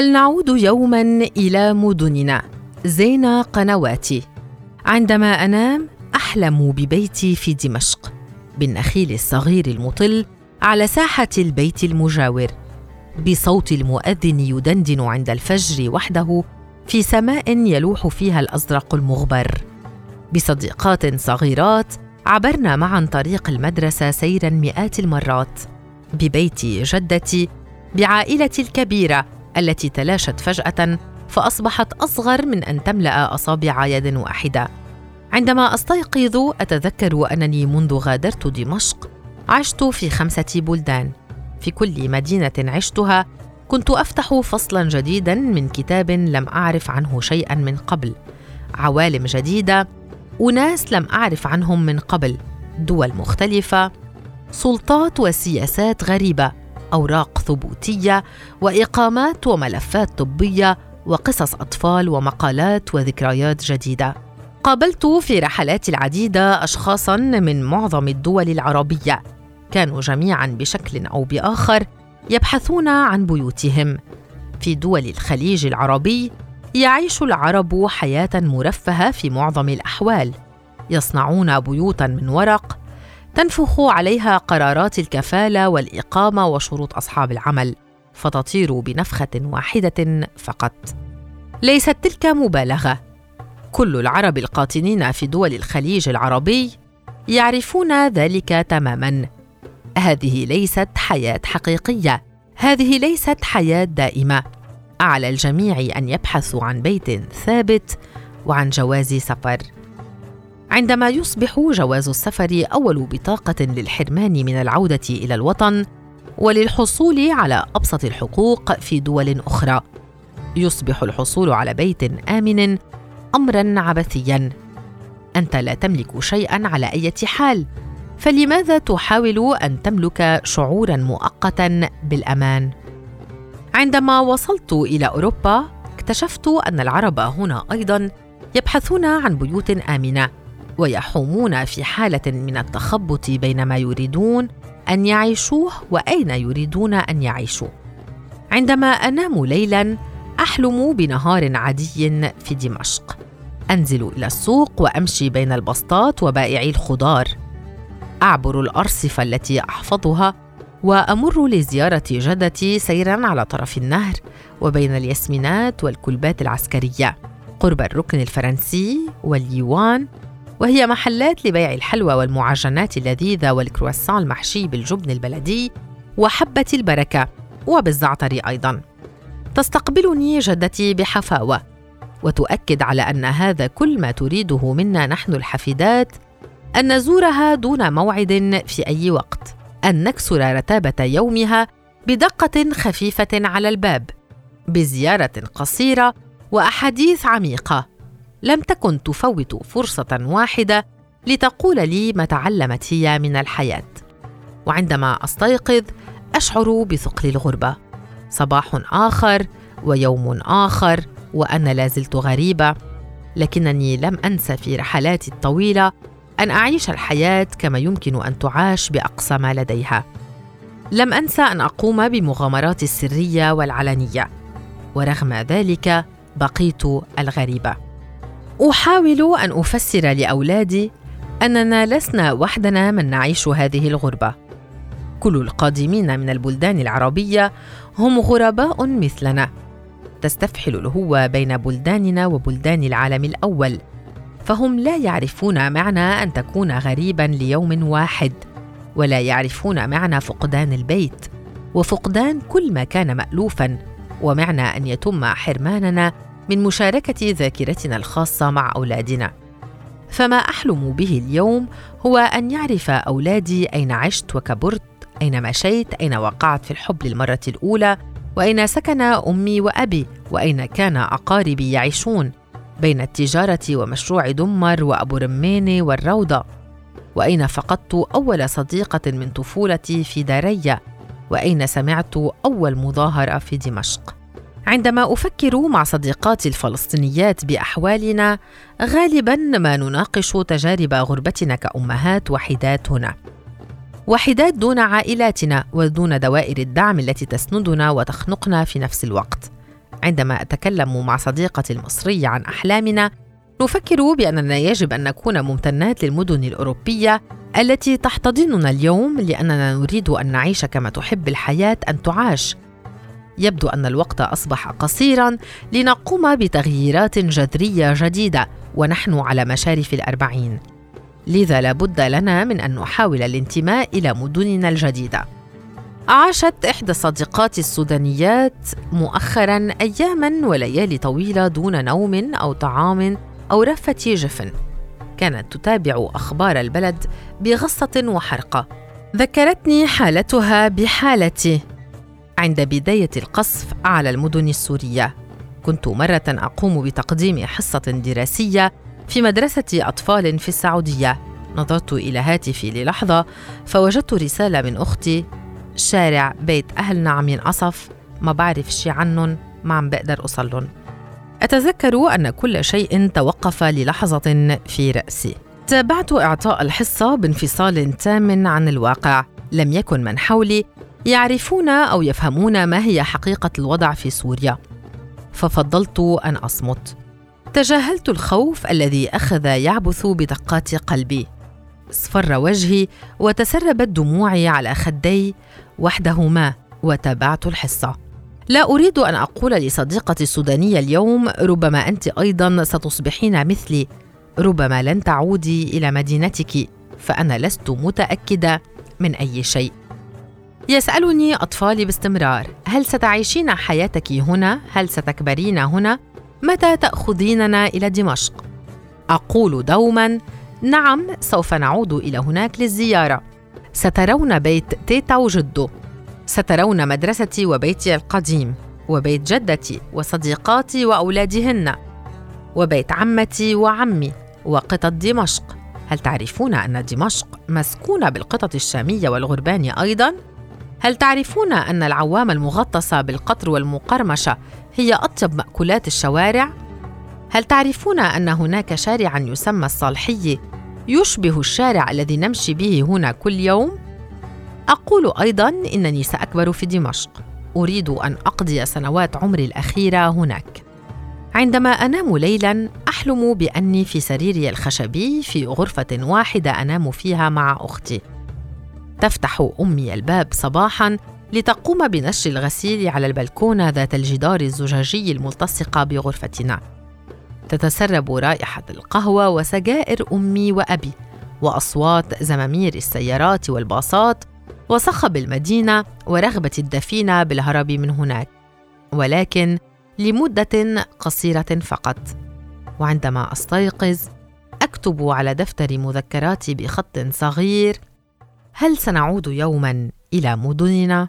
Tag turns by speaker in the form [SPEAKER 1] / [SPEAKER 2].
[SPEAKER 1] هل نعود يوما إلى مدننا؟ زين قنواتي. عندما أنام أحلم ببيتي في دمشق بالنخيل الصغير المطل على ساحة البيت المجاور. بصوت المؤذن يدندن عند الفجر وحده في سماء يلوح فيها الأزرق المغبر. بصديقات صغيرات عبرنا معا طريق المدرسة سيرا مئات المرات. ببيت جدتي بعائلتي الكبيرة التي تلاشت فجأة فأصبحت أصغر من أن تملأ أصابع يد واحدة. عندما أستيقظ أتذكر أنني منذ غادرت دمشق عشت في خمسة بلدان. في كل مدينة عشتها كنت أفتح فصلا جديدا من كتاب لم أعرف عنه شيئا من قبل. عوالم جديدة أناس لم أعرف عنهم من قبل. دول مختلفة سلطات وسياسات غريبة. أوراق ثبوتية وإقامات وملفات طبية وقصص أطفال ومقالات وذكريات جديدة. قابلت في رحلاتي العديدة اشخاصا من معظم الدول العربية. كانوا جميعا بشكل أو بآخر يبحثون عن بيوتهم. في دول الخليج العربي يعيش العرب حياة مرفهة في معظم الأحوال. يصنعون بيوتا من ورق تنفخ عليها قرارات الكفالة والإقامة وشروط أصحاب العمل فتطير بنفخة واحدة فقط. ليست تلك مبالغة. كل العرب القاطنين في دول الخليج العربي يعرفون ذلك تماما. هذه ليست حياة حقيقية. هذه ليست حياة دائمة. على الجميع أن يبحثوا عن بيت ثابت وعن جواز سفر. عندما يصبح جواز السفر أول بطاقة للحرمان من العودة إلى الوطن وللحصول على أبسط الحقوق في دول أخرى. يصبح الحصول على بيت آمن امرا عبثيا. أنت لا تملك شيئا على أي حال فلماذا تحاول أن تملك شعورا مؤقتا بالأمان؟ عندما وصلت إلى أوروبا اكتشفت أن العرب هنا أيضا يبحثون عن بيوت آمنة. ويحومون في حالة من التخبط بين ما يريدون أن يعيشوه وأين يريدون أن يعيشوا. عندما أنام ليلا أحلم بنهار عادي في دمشق. أنزل إلى السوق وأمشي بين البسطات وبائعي الخضار. أعبر الأرصفة التي أحفظها وأمر لزيارة جدتي سيرا على طرف النهر وبين الياسمينات والكلبات العسكرية. قرب الركن الفرنسي واليوان وهي محلات لبيع الحلوى والمعجنات اللذيذة والكرواسون المحشي بالجبن البلدي وحبة البركة وبالزعتر أيضا. تستقبلني جدتي بحفاوة وتؤكد على أن هذا كل ما تريده منا نحن الحفيدات أن نزورها دون موعد في أي وقت أن نكسر رتابة يومها بدقة خفيفة على الباب بزيارة قصيرة وأحاديث عميقة. لم تكن تفوت فرصة واحدة لتقول لي ما تعلمت هي من الحياة. وعندما أستيقظ أشعر بثقل الغربة. صباح آخر ويوم آخر وأنا لازلت غريبة. لكنني لم انس في رحلاتي الطويلة أن أعيش الحياة كما يمكن أن تعاش بأقصى ما لديها. لم أنسى أن أقوم بمغامراتي السرية والعلنية. ورغم ذلك بقيت الغريبة. أحاول أن أفسر لأولادي أننا لسنا وحدنا من نعيش هذه الغربة. كل القادمين من البلدان العربية هم غرباء مثلنا. تستفحل الهوه بين بلداننا وبلدان العالم الأول فهم لا يعرفون معنى أن تكون غريبا ليوم واحد ولا يعرفون معنى فقدان البيت وفقدان كل ما كان مالوفا ومعنى أن يتم حرماننا من مشاركة ذاكرتنا الخاصة مع أولادنا. فما أحلم به اليوم هو أن يعرف أولادي أين عشت وكبرت أين مشيت أين وقعت في الحب للمرة الأولى وأين سكن أمي وأبي وأين كان أقاربي يعيشون بين التجارة ومشروع دمر وأبو رمانه والروضة وأين فقدت أول صديقة من طفولتي في داريا وأين سمعت أول مظاهرة في دمشق. عندما أفكر مع صديقاتي الفلسطينيات بأحوالنا غالبا ما نناقش تجارب غربتنا كأمهات وحيدات هنا وحدات دون عائلاتنا ودون دوائر الدعم التي تسندنا وتخنقنا في نفس الوقت. عندما أتكلم مع صديقتي المصرية عن أحلامنا نفكر بأننا يجب أن نكون ممتنات للمدن الأوروبية التي تحتضننا اليوم لأننا نريد أن نعيش كما تحب الحياة أن تعاش يبدو أن الوقت أصبح قصيرا لنقوم بتغييرات جذرية جديدة ونحن على مشارف الأربعين. لذا لابد لنا من أن نحاول الانتماء إلى مدننا الجديدة. عاشت إحدى صديقاتي السودانيات مؤخرا اياما وليالي طويلة دون نوم أو طعام أو رفة جفن. كانت تتابع أخبار البلد بغصة وحرقة. ذكرتني حالتها بحالتي. عند بداية القصف على المدن السورية. كنت مرة أقوم بتقديم حصة دراسية في مدرسة أطفال في السعودية. نظرت إلى هاتفي للحظة فوجدت رسالة من أختي شارع بيت اهلنا عم ينقصف ما بعرف شي عنهم ما عم بقدر اوصلهم أتذكر أن كل شيء توقف للحظة في رأسي. تابعت إعطاء الحصة بانفصال تام عن الواقع. لم يكن من حولي يعرفون أو يفهمون ما هي حقيقة الوضع في سوريا. ففضلت أن أصمت. تجاهلت الخوف الذي أخذ يعبث بدقات قلبي. اصفر وجهي وتسربت دموعي على خدي وحدهما وتابعت الحصة. لا أريد أن أقول لصديقتي السودانية اليوم ربما أنت أيضا ستصبحين مثلي. ربما لن تعودي إلى مدينتك فأنا لست متأكدة من أي شيء. يسألني أطفالي باستمرار هل ستعيشين حياتك هنا؟ هل ستكبرين هنا؟ متى تأخذيننا إلى دمشق؟ أقول دوما نعم سوف نعود إلى هناك للزيارة. سترون بيت تيتا وجدو. سترون مدرستي وبيتي القديم وبيت جدتي وصديقاتي وأولادهن وبيت عمتي وعمي وقطط دمشق. هل تعرفون أن دمشق مسكونة بالقطط الشامية والغربان أيضا؟ هل تعرفون أن العوام المغطسة بالقطر والمقرمشة هي أطيب مأكولات الشوارع؟ هل تعرفون أن هناك شارعا يسمى الصالحيه يشبه الشارع الذي نمشي به هنا كل يوم؟ أقول أيضا إنني سأكبر في دمشق. أريد أن أقضي سنوات عمري الأخيرة هناك. عندما أنام ليلا أحلم بأني في سريري الخشبي في غرفة واحدة أنام فيها مع أختي. تفتح أمي الباب صباحا لتقوم بنشر الغسيل على البلكونة ذات الجدار الزجاجي الملتصقه بغرفتنا. تتسرب رائحة القهوة وسجائر أمي وأبي وأصوات زمامير السيارات والباصات وصخب المدينة ورغبة الدفينة بالهرب من هناك. ولكن لمدة قصيرة فقط. وعندما أستيقظ أكتب على دفتر مذكراتي بخط صغير هل سنعود يوما إلى مدننا؟